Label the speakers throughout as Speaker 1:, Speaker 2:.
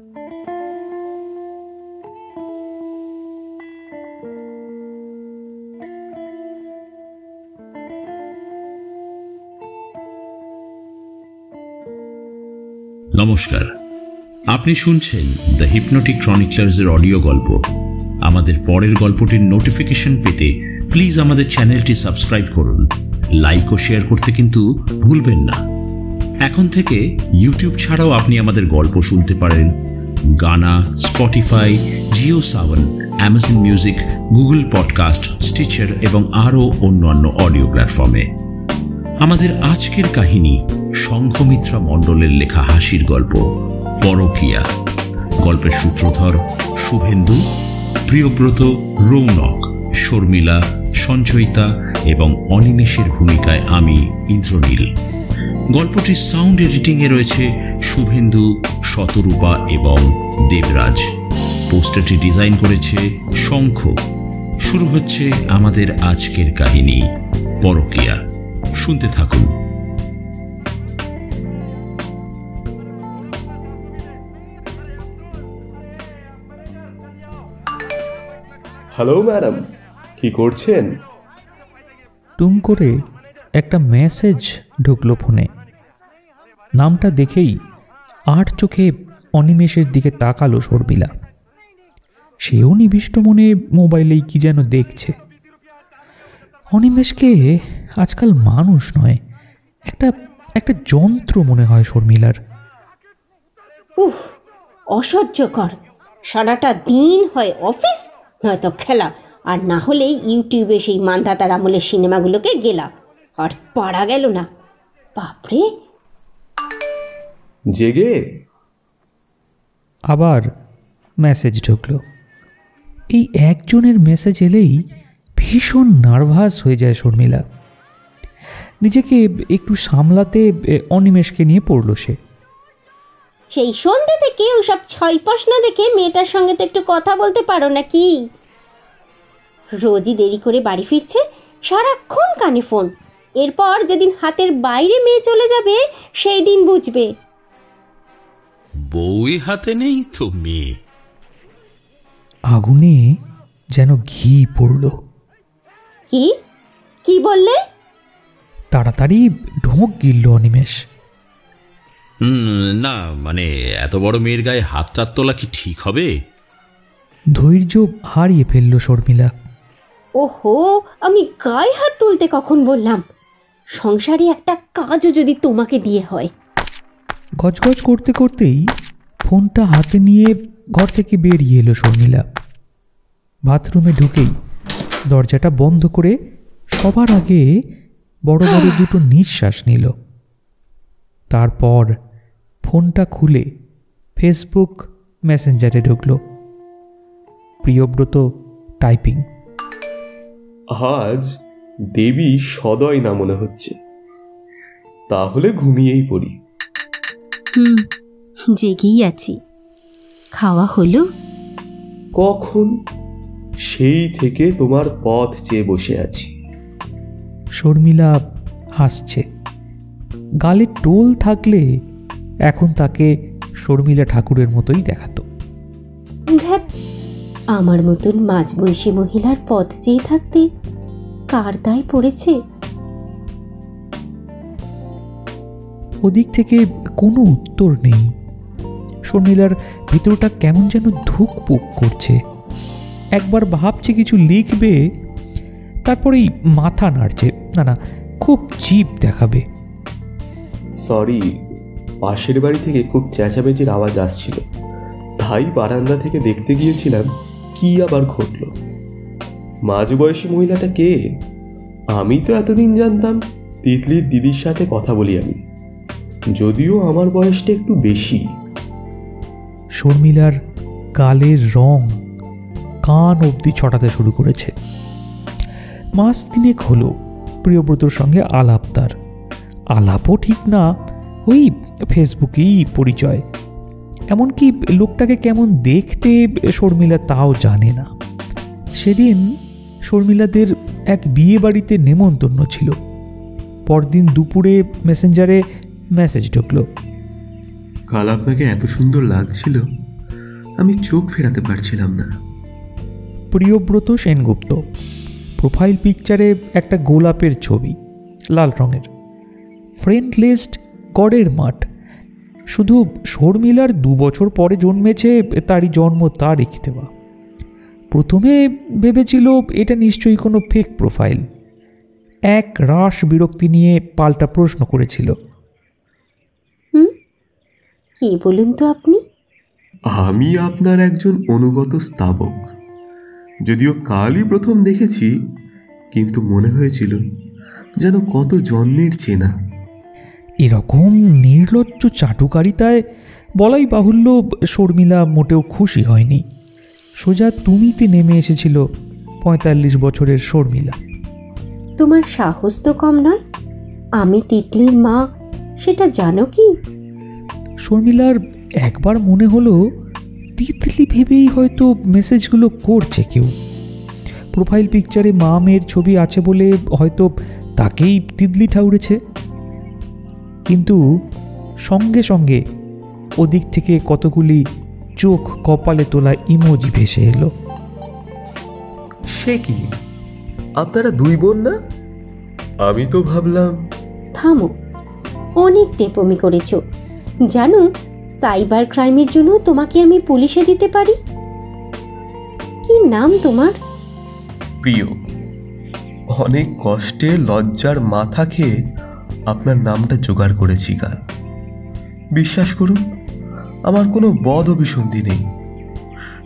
Speaker 1: নমস্কার। আপনি শুনছেন দ্য হিপনোটিক ক্রনিকলার্সের অডিও গল্প। আমাদের পরের গল্পটির নোটিফিকেশন পেতে প্লিজ আমাদের চ্যানেলটি সাবস্ক্রাইব করুন। লাইক ও শেয়ার করতে কিন্তু ভুলবেন না। এখন থেকে ইউটিউব ছাড়াও আপনি আমাদের গল্প শুনতে পারেন। Gaana, Spotify, Jio Saavn Amazon music, Google podcast, Stitcher এবং আরও অন্যান্য অডিও প্ল্যাটফর্মে। আমাদের আজকের কাহিনী সংঘমিত্রা মণ্ডলের লেখা হাসির গল্প, পরকিয়া। গল্পের সূত্রধর শুভেন্দু, প্রিয়ব্রত রৌনক, শর্মিলা, সঞ্চয়িতা এবং অনিমেষের ভূমিকায় আমি ইন্দ্রনীল। গল্পটির সাউন্ড এডিটিংয়ে রয়েছে শুভেন্দু শতরূপা এবং দেবরাজ। পোস্টারটি ডিজাইন করেছে শঙ্খ। শুরু হচ্ছে আমাদের আজকের কাহিনী পরকিয়া। শুনতে থাকুন।
Speaker 2: হ্যালো ম্যাডাম কি করছেন?
Speaker 3: টুম করে একটা মেসেজ ঢুকলো ফোনে। নামটা দেখেই আট চোখে অনিমেষের দিকে তাকালো শর্মিলা। সেও নিবিষ্ট মনে মোবাইলেই কি যেন দেখছে। অনিমেষকে আজকাল মানুষ নয়, একটা একটা যন্ত্র মনে হয় শর্মিলার।
Speaker 4: উহ, অসহ্যকর। সারাটা দিন হয় অফিস, নয়তো খেলা, আর না হলেই ইউটিউবে সেই মান্ধাতার আমলের সিনেমাগুলোকে গেলা আর পারা গেল না। বাপরে!
Speaker 2: জেগে?
Speaker 3: আবার মেসেজ ঢুকলো। এই একজনের মেসেজ এলেই ভীষণ নার্ভাস হয়ে যায় শর্মিলা। নিজেকে একটু সামলাতে অনিমেষকে নিয়ে পড়ল সে।
Speaker 4: সেই সন্ধ্যে থেকে ওসব ছয়পাশ না দেখে মেয়েটার সঙ্গে তো একটু কথা বলতে পারো নাকি? রোজই দেরি করে বাড়ি ফিরছে সারাক্ষণ কানে ফোন এরপর যেদিন হাতের বাইরে মেয়ে চলে যাবে সেই দিন বুঝবে।
Speaker 1: বউই হাতে নেই তো মেয়ে।
Speaker 3: আগুনে যেন ঘি পড়ল।
Speaker 4: কি? কি বললে?
Speaker 3: তাড়াতাড়ি ঢোক গিলল অনিমেষ।
Speaker 1: হুম, না মানে এত বড় মেয়ের গায়ে হাত টাত তোলা কি ঠিক হবে?
Speaker 3: ধৈর্য হারিয়ে ফেলল শর্মিলা।
Speaker 4: ওহো আমি গায়ে হাত তুলতে কখন বললাম? সংসারে একটা কাজও যদি তোমাকে দিয়ে হয়।
Speaker 3: গজগজ করতে করতেই ফোনটা হাতে নিয়ে ঘর থেকে বেরিয়ে এলো শর্মিলা। বাথরুমে ঢুকেই দরজাটা বন্ধ করে সবার আগে বড় বড় দুটো নিঃশ্বাস নিল। তারপর ফোনটা খুলে ফেসবুক মেসেঞ্জারে ঢুকলো। প্রিয়ব্রত টাইপিং।
Speaker 2: আজ দেবী সদয় না মনে হচ্ছে। তাহলে ঘুমিয়েই পড়ি।
Speaker 4: হুম জেগেই আছি। খাওয়া হলো?
Speaker 2: কখন? সেই থেকে তোমার পথ চেয়ে বসে আছি।
Speaker 3: শর্মিলা হাসছে। গালে টোল থাকলে এখন তাকে শর্মিলা ঠাকুরের মতোই দেখাতো।
Speaker 4: ধ্যাত আমার মতন মাঝবয়সী মহিলার পথ চেয়ে থাকতে কার দায় পড়েছে?
Speaker 3: ওদিক থেকে কোনো উত্তর নেই। শর্মিলার ভিতরটা কেমন যেন ধুকপুক করছে। একবার ভাবছে কিছু লিখবে, তারপরেই মাথা নাড়ছে। না না, খুব চিপ দেখাবে।
Speaker 2: সরি, পাশের বাড়ি থেকে খুব চেঁচাবেচির আওয়াজ আসছিল। তাই বারান্দা থেকে দেখতে গিয়েছিলাম কি আবার ঘটল। মাঝবয়সী মহিলাটা কে? আমি তো এতদিন জানতাম, তিতলির দিদির সাথে কথা বলি আমি। যদিও আমার বয়সটা একটু বেশি।
Speaker 3: শর্মিলার গালের রং কান অবধি ছটাতে শুরু করেছে। মাস তিনেক হলো প্রিয়ব্রতর সঙ্গে আলাপ তার। আলাপও ঠিক না, ওই ফেসবুকেই পরিচয়। এমনকি লোকটাকে কেমন দেখতে শর্মিলা তাও জানে না। সেদিন শর্মিলাদের এক বিয়ে বাড়িতে নেমন্তন্ন ছিল। পরদিন দুপুরে মেসেঞ্জারে মেসেজ ঢুকলো।
Speaker 2: কাল আপনাকে এত সুন্দর লাগছিল আমি চোখ ফেরাতে পারছিলাম না।
Speaker 3: প্রিয়ব্রত সেনগুপ্ত প্রোফাইল পিকচারে একটা গোলাপের ছবি লাল রঙের। ফ্রেন্ড লিস্ট গড়ের মাঠ। শুধু শর্মিলার দু বছর পরে জন্মেছে তারই জন্ম তারিখ দেওয়া। প্রথমে ভেবেছিল এটা নিশ্চয়ই কোনো ফেক প্রোফাইল এক রাস বিরক্তি নিয়ে পাল্টা প্রশ্ন করেছিল।
Speaker 4: কি বলুন তো আপনি?
Speaker 2: আমি আপনার একজন অনুগত স্তাবক। যদিও কালই প্রথম দেখেছি কিন্তু মনে হয়েছিল যেন কত জন্মের চেনা।
Speaker 3: এরকম নির্লজ্জ চাটুকারিতায় বলাই বাহুল্য শর্মিলা মোটেও খুশি হয়নি। সোজা তুমিতে নেমে এসেছিল পঁয়তাল্লিশ বছরের শর্মিলা।
Speaker 4: তোমার সাহস তো কম নয়। আমি তিতলির মা সেটা জানো কি?
Speaker 3: শর্মিলার একবার মনে হলো তিতলি ভেবেই হয়তো মেসেজগুলো করছে কেউ। প্রোফাইল পিকচারে মা মেয়ের ছবি আছে বলে হয়তো তাকেই তিতলি ঠাউরেছে কিন্তু সঙ্গে সঙ্গে ওদিক থেকে কতগুলি চোখ কপালে তোলা ইমোজি ভেসে এলো।
Speaker 2: সে কি? আপনারা দুই বোন না? আমি তো ভাবলাম
Speaker 4: থামো। অনেক টেপমি করেছ। জানো, সাইবার ক্রাইমের জন্য তোমাকে আমি পুলিশে দিতে পারি? কি নাম তোমার?
Speaker 2: প্রিয়, অনেক কষ্টে লজ্জার মাথা খেয়ে আপনার নামটা জোগাড় করেছি কাল বিশ্বাস করুন, আমার কোনো বদ অভিসন্ধি নেই।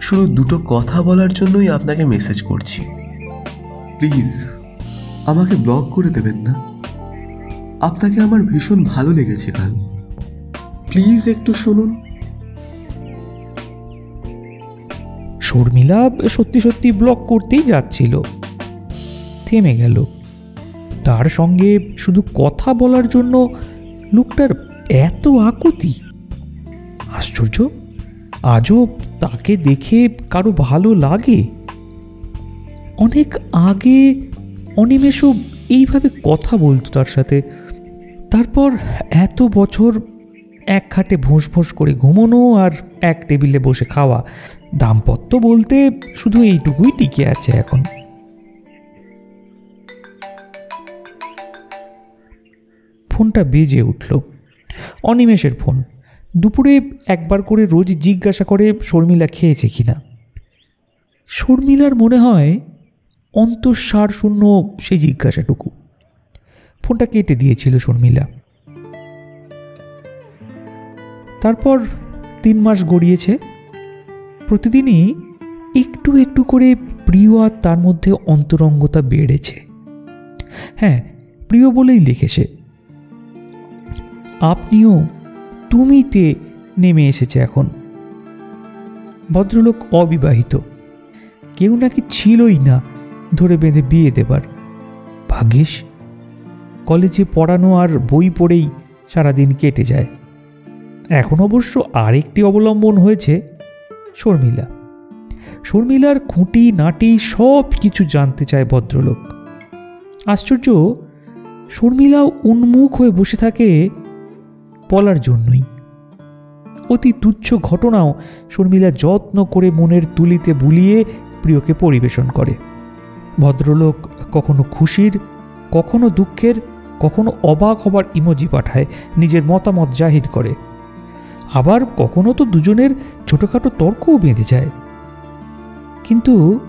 Speaker 2: শুধু দুটো কথা বলার জন্যই আপনাকে মেসেজ করছি। প্লিজ, আমাকে ব্লক করে দেবেন না। আপনাকে আমার ভীষণ ভালো লেগেছে কাল প্লিজ একটু শুনুন।
Speaker 3: শর্মিলা সত্যি সত্যি ব্লক করতেই যাচ্ছিল। থেমে গেল। তার সঙ্গে শুধু কথা বলার জন্য লোকটার এত আকুতি। আশ্চর্য, আজও তাকে দেখে কারও ভালো লাগে? অনেক আগে অনিমেষও এইভাবে কথা বলতো তার সাথে। তারপর এত বছর এক খাটে ভোঁস ভোঁস করে ঘুমোনো আর এক টেবিলে বসে খাওয়া। দাম্পত্য বলতে শুধু এইটুকুই টিকে আছে এখন। ফোনটা বেজে উঠল। অনিমেষের ফোন। দুপুরে একবার করে রোজ জিজ্ঞাসা করে শর্মিলা খেয়েছে কিনা। শর্মিলার মনে হয় অন্তঃসার শূন্য সেই জিজ্ঞাসাটুকু। ফোনটা কেটে দিয়েছিল শর্মিলা। তারপর তিন মাস গড়িয়েছে। প্রতিদিনই একটু একটু করে প্রিয় আর তার মধ্যে অন্তরঙ্গতা বেড়েছে। হ্যাঁ প্রিয় বলেই লিখেছে। আপনিও তুমিতে নেমে এসেছে এখন। ভদ্রলোক অবিবাহিত। কেউ নাকি ছিলই না ধরে বেঁধে বিয়ে দেবার। ভাগ্যিস, কলেজে পড়ানো আর বই পড়েই সারাদিন কেটে যায়। এখন অবশ্য আরেকটি অবলম্বন হয়েছে শর্মিলা। শর্মিলার খুঁটি, নাটি সব কিছু জানতে চায় ভদ্রলোক। আশ্চর্য শর্মিলা উন্মুখ হয়ে বসে থাকে বলার জন্যই। অতি তুচ্ছ ঘটনাও শর্মিলা যত্ন করে মনের তুলিতে বুলিয়ে প্রিয়কে পরিবেশন করে। ভদ্রলোক কখনো খুশির, কখনো দুঃখের, কখনো অবাক হবার ইমোজি পাঠায়, নিজের মতামত জাহির করে। আবার কখনো তো দুজনের ছোটোখাটো তর্কও বেঁধে যায়। কিন্তু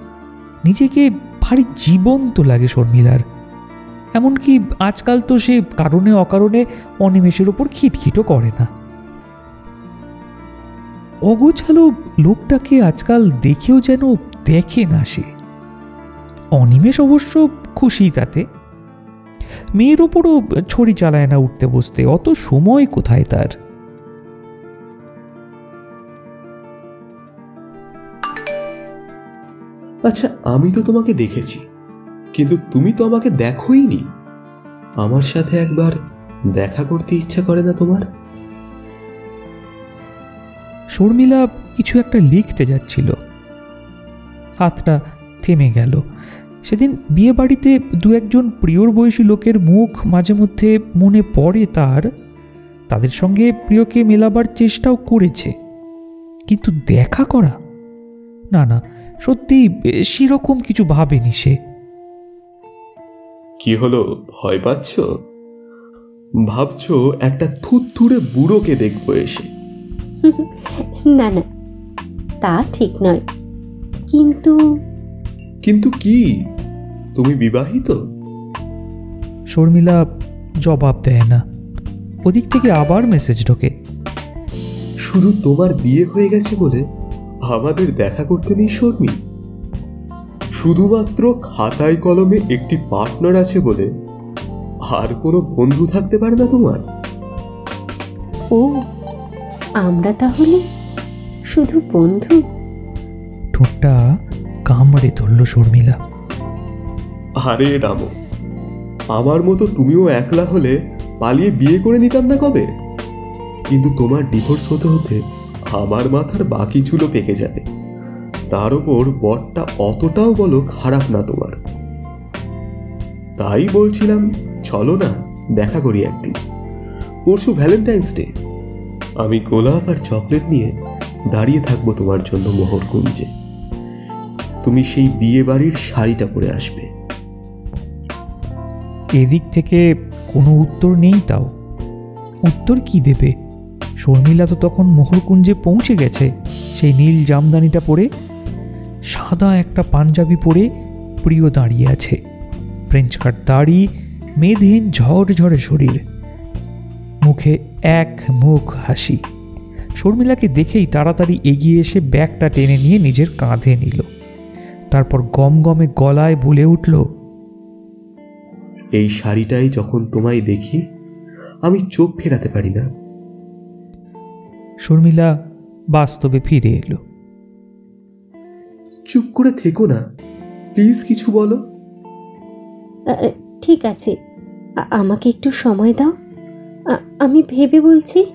Speaker 3: নিজেকে ভারী জীবন্ত লাগে শর্মিলার। এমনকি আজকাল তো সে কারণে অকারণে অনিমেষের ওপর খিটখিটও করে না। অগোছালো লোকটাকে আজকাল দেখেও যেন দেখে না সে। অনিমেষ অবশ্য খুশি তাতে। মেয়ের ওপরও ছড়ি চালায় না উঠতে বসতে, অত সময় কোথায় তার?
Speaker 2: আচ্ছা আমি তো তোমাকে দেখেছি, কিন্তু তুমি তো আমাকে দেখোই নি। আমার সাথে একবার দেখা করতে ইচ্ছা করে না তোমার?
Speaker 3: শর্মিলা কিছু একটা লিখতে যাচ্ছিল। হাতটা থেমে গেল। সেদিন বিয়ে বাড়িতে দু একজন প্রিয়র বয়সী লোকের মুখ মাঝে মধ্যে মনে পড়ে তার। তাদের সঙ্গে প্রিয়কে মেলাবার চেষ্টাও করেছে, কিন্তু দেখা করা? না না সত্যি এ, সেরকম কিছু ভাবেনি সে।
Speaker 2: কি হলো? ভয় পাচ্ছ? ভাবছ একটা থুতথুড়ে বুড়োকে দেখব এসে।
Speaker 4: না না তা ঠিক নয়। কিন্তু
Speaker 2: কিন্তু কি? তুমি বিবাহিত?
Speaker 3: শর্মিলা জবাব দেয় না। ওদিক থেকে আবার মেসেজ ঢোকে।
Speaker 2: শুধু তোমার বিয়ে হয়ে গেছে বলে আমাদের দেখা করতে নেই শর্মী। শুধুমাত্র খাতায় কলমে একটি পার্টনার আছে বলে আর কোনো বন্ধু থাকতে পারে না তোমার।
Speaker 4: ও আমরা তাহলে শুধু বন্ধু?
Speaker 3: ঠোঁটটা কামড়ে ধরল শর্মিলা।
Speaker 2: আরে রামো আমার মতো তুমিও একলা হলে পালিয়ে বিয়ে করে নিতাম না কবে? কিন্তু তোমার ডিভোর্স হতে হতে আমার মাথার বাকি চুলো পেকে যাবে। তার ওপর বরটা অতটাও বলো খারাপ না তোমার। তাই বলছিলাম, চলো না, দেখা করি একদিন। পরশু ভ্যালেন্টাইন্স ডে। আমি গোলাপ আর চকলেট নিয়ে দাঁড়িয়ে থাকব তোমার জন্য মোহর কুঞ্জে তুমি সেই বিয়ে বাড়ির শাড়িটা পরে আসবে।
Speaker 3: এদিক থেকে কোনো উত্তর নেই তাও। উত্তর কি দেবে? শর্মিলা তো তখন মোহরকুঞ্জে পৌঁছে গেছে। সেই নীল জামদানিটা পরে, সাদা একটা পাঞ্জাবি পরে প্রিয় দাঁড়িয়ে আছে। ফ্রেঞ্চ কাট দাড়ি মেদহীন ঝড়ঝড়ে শরীর। মুখে এক মুখ হাসি। শর্মিলাকে দেখেই তাড়াতাড়ি এগিয়ে এসে ব্যাগটা টেনে নিয়ে নিজের কাঁধে নিল। তারপর গম গমে গলায় বলে উঠল,
Speaker 2: এই শাড়িটাই যখন তোমায় দেখি, আমি চোখ ফেরাতে পারি না।
Speaker 3: শর্মিলা বাস্তবে ফিরে এলো।
Speaker 2: চুপ করে থেকো না। প্লিজ কিছু বলো।
Speaker 4: ঠিক আছে। আমাকে একটু সময় দাও। আমি ভেবে বলছি।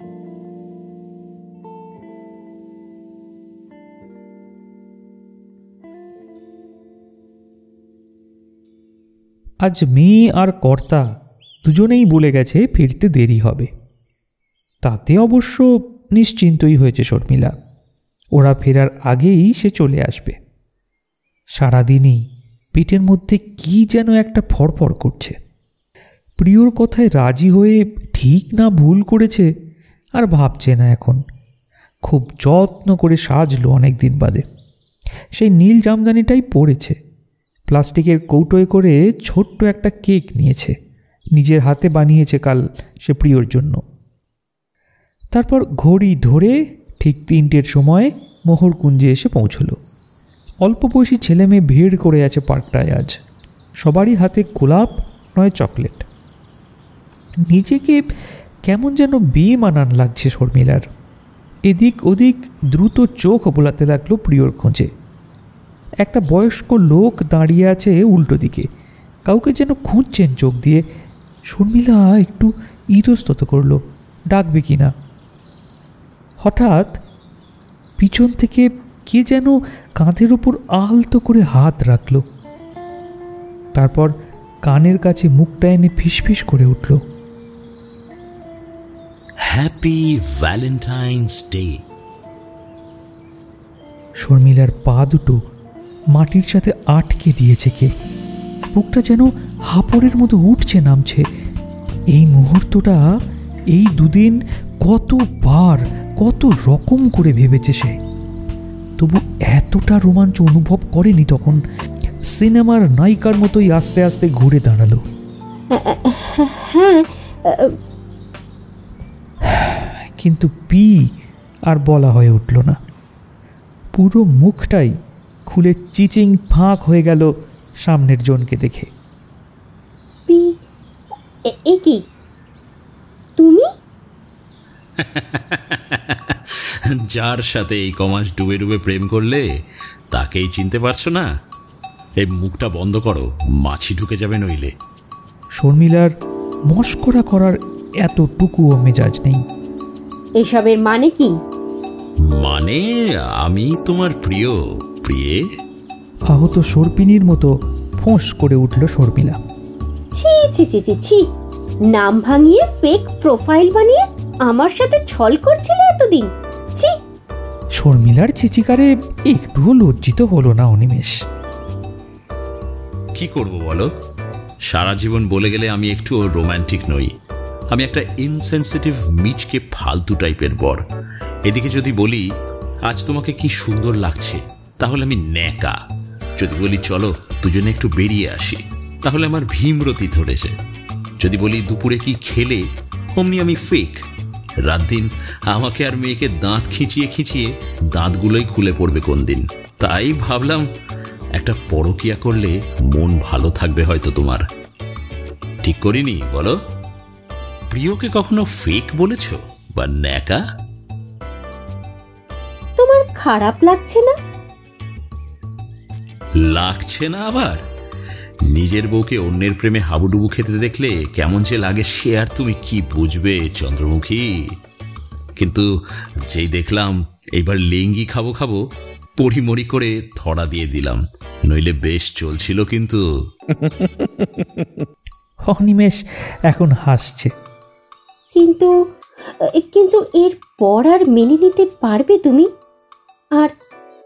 Speaker 3: আজ মেয়ে আর কর্তা দুজনেই বলে গেছে ফিরতে দেরি হবে। তাতে অবশ্য নিশ্চিন্তই হয়েছে শর্মিলা। ওরা ফেরার আগেই সে চলে আসবে। সারাদিনই পেটের মধ্যে কি যেন একটা ফড়ফড় করছে। প্রিয়র কথায় রাজি হয়ে ঠিক না ভুল করেছে আর ভাবছে না এখন। খুব যত্ন করে সাজলো অনেক দিন বাদে। সেই নীল জামদানিটাই পড়েছে প্লাস্টিকের কৌটোয় করে ছোট্ট একটা কেক নিয়েছে। নিজের হাতে বানিয়েছে কাল সে প্রিয়র জন্য। তারপর ঘড়ি ধরে ঠিক তিনটের সময় মোহরকুঞ্জে এসে পৌঁছলো। অল্প বয়সী ছেলে মেয়ে ভিড় করে আছে পার্কটায় আজ। সবারই হাতে গোলাপ, নয় চকলেট। নিজেকে কেমন যেন বেমানান লাগছে শর্মিলার। এদিক ওদিক দ্রুত চোখ বোলাতে লাগল প্রিয়র খোঁজে। একটা বয়স্ক লোক দাঁড়িয়ে আছে উল্টো দিকে। কাউকে যেন খুঁজছেন চোখ দিয়ে। শর্মিলা একটু ইতস্তত করল। ডাকবে কি না হঠাৎ পিছন থেকে কে যেন কাঁধের উপর আলতো করে হাত রাখল। তারপর কানের কাছে মুখটা এনে ফিসফিস করে উঠল।
Speaker 1: হ্যাপি ভ্যালেন্টাইন্স ডে
Speaker 3: শর্মিলার পা দুটো মাটির সাথে আটকে দিয়েছে কে। বুকটা যেন হাপড়ের মতো উঠছে নামছে। এই মুহূর্তটা এই দুদিন কতবার, কত রকম করে ভেবেছে সে। তবু এতটা রোমাঞ্চ অনুভব করেনি তখন সিনেমার নায়িকার মতোই আস্তে আস্তে ঘুরে দাঁড়াল। কিন্তু পি আর বলা হয়ে উঠল না। পুরো মুখটাই খুলে চিচিং ফাঁক হয়ে গেল সামনের জনকে দেখে।
Speaker 4: পি, এ- কি?
Speaker 1: যার সাথে এই কমাস ডুবে ডুবে প্রেম করলে তাকেই চিনতে পারছ না? এই মুখটা বন্ধ করো মাছি ঢুকে যাবে নইলে।
Speaker 3: শর্মিলার মস্করা করার এতটুকুও মেজাজ নেই।
Speaker 4: এসবের মানে কি?
Speaker 1: মানে আমি তোমার প্রিয় প্রিয়ে?
Speaker 3: আহত সর্পিনীর মতো ফোঁস করে উঠল শর্মিলা।
Speaker 4: ছি ছি ছি ছি ছি। নাম ভাঙিয়ে ফেক প্রোফাইল বানিয়ে আমার সাথে ছল করছিলে এতদিন? ছি।
Speaker 3: শর্মিলার চিচিকারে একটুও লজ্জিত হলো না অনিমেষ।
Speaker 1: কি করব বলো? সারা জীবন বলে গেলে আমি একটু রোমান্টিক নই। আমি একটা ইনসেন্সিটিভ মিচকে ফালতু টাইপের বর। এদিকে যদি বলি আজ তোমাকে কি সুন্দর লাগছে তাহলে আমি ন্যাকা। যদি বলি চলো দুজনে একটু বেরিয়ে আসি তাহলে আমার ভীমরতি ধরেছে। যদি বলি দুপুরে কি খেলে অমনি আমি ফেক রাত দিন আমাকে আর মেয়েকে দাঁত খিঁচিয়ে খিঁচিয়ে দাঁতগুলোই খুলে পড়বে কোন দিন। তাই ভাবলাম একটা পরকিয়া করলে মন ভালো থাকবে হয়তো তোমার। ঠিক করিনি বলো। প্রিয়কে কখনো ফেক বলেছ বা ন্যাকা?
Speaker 4: তোমার খারাপ লাগছে না?
Speaker 1: লাগছে না আবার? নিজের বউকে অন্যের প্রেমে হাবুডুবু খেতে দেখলে কেমন যে লাগে সে আর তুমি কি বুঝবে চন্দ্রমুখী? কিন্তু যেই দেখলাম এইবার লিঙ্গি খাব খাব পরিমরি করে থড়া দিয়ে দিলাম। নইলে বেশ চলছিল কিন্তু।
Speaker 3: অনিমেষ এখন হাসছে।
Speaker 4: কিন্তু এ, কিন্তু এর পর আর মেনে নিতে পারবে তুমি? আর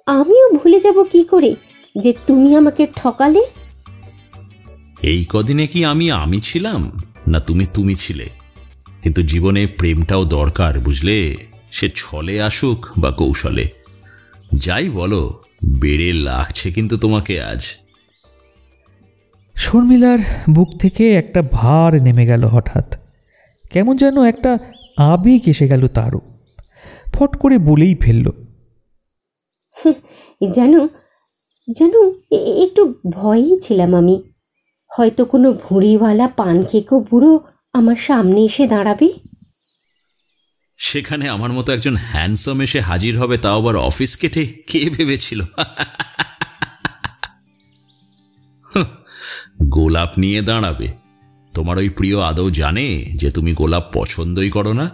Speaker 4: আমিও ভুলে যাব কি করে যে তুমি আমাকে ঠকালে?
Speaker 1: এই কদিনে কি আমি আমি ছিলাম? না তুমি তুমি ছিলে। কিন্তু জীবনে প্রেমটাও দরকার বুঝলে? সে ছলে আসুক বা কৌশলে। যাই বলো বেড়ে লাগছে কিন্তু তোমাকে আজ।
Speaker 3: শর্মিলার বুক থেকে একটা ভার নেমে গেল হঠাৎ। কেমন যেন একটা আবেগ এসে গেল তারও ফট করে বলেই ফেলল
Speaker 4: যেন যেন এ- একটু ভয়েই ছিলাম আমি। হয়তো কোনো ভুঁড়িওয়ালা পান খেকো বুড়ো আমার সামনে এসে দাঁড়াবে?
Speaker 1: সেখানে আমার মতো একজন হ্যান্ডসাম এসে হাজির হবে তাও আবার অফিস কেটে? কে ভেবেছিল? গোলাপ নিয়ে দাঁড়াবে। তোমার ওই প্রিয় আদৌ জানে যে তুমি গোলাপ পছন্দই করো না?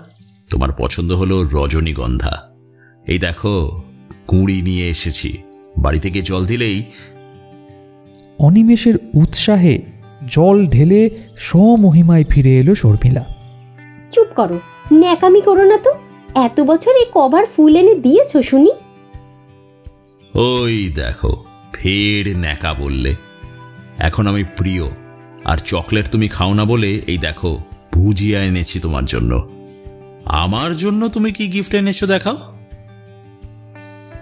Speaker 1: তোমার পছন্দ হলো রজনীগন্ধা। এই দেখো, কুঁড়ি নিয়ে এসেছি। বাড়ি থেকে জল দিলেই
Speaker 3: অনিমেষের উৎসাহে জল ঢেলে স্বমহিমায় ফিরে এলো শর্মিলা।
Speaker 4: চুপ করো ন্যাকামি করো না তো। এত বছর এই কভার ফুল এনে দিয়েছ শুনি।
Speaker 1: ওই দেখো ফের ন্যাকা বললে। এখন আমি প্রিয় আর চকলেট তুমি খাও না বলে এই দেখো ভুজিয়া এনেছি তোমার জন্য। আমার জন্য তুমি কি গিফট এনেছো দেখাও?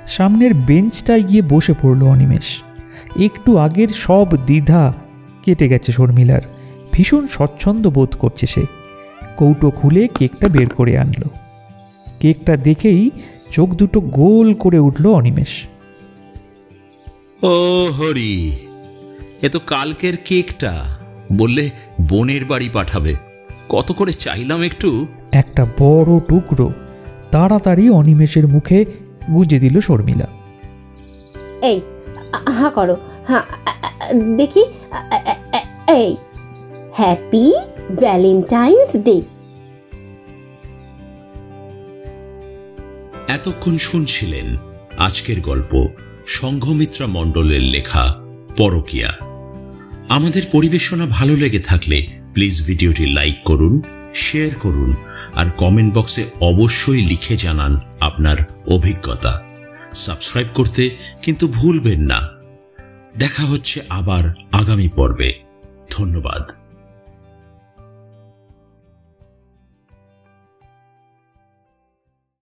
Speaker 3: সামনের বেঞ্চটায় গিয়ে বসে পড়ল অনিমেষ। একটু আগের সব দ্বিধা কেটে গেছে শর্মিলার। ভীষণ স্বচ্ছন্দ বোধ করছে সে। কৌটো খুলে কেকটা বের করে আনলো। কেকটা দেখেই চোখ দুটো গোল করে উঠল অনিমেষ।
Speaker 1: ও হরি এ তো কালকের কেকটা বললে বোনের বাড়ি পাঠাবে। কত করে চাইলাম একটু?
Speaker 3: একটা বড় টুকরো তাড়াতাড়ি অনিমেষের মুখে গুজে দিল শর্মিলা।
Speaker 4: এই হা করো। হ্যাঁ দেখি। এই হ্যাপি ভ্যালেন্টাইন্স ডে
Speaker 1: এতক্ষণ শুনছিলেন আজকের গল্প সংঘমিত্রা মণ্ডলের লেখা পরকিয়া। আমাদের পরিবেশনা ভালো লেগে থাকলে প্লিজ ভিডিওটি লাইক করুন, শেয়ার করুন আর কমেন্ট বক্সে অবশ্যই লিখে জানান আপনার অভিজ্ঞতা। সাবস্ক্রাইব করতে কিন্তু ভুলবেন না। দেখা হচ্ছে আবার আগামী পর্বে। ধন্যবাদ।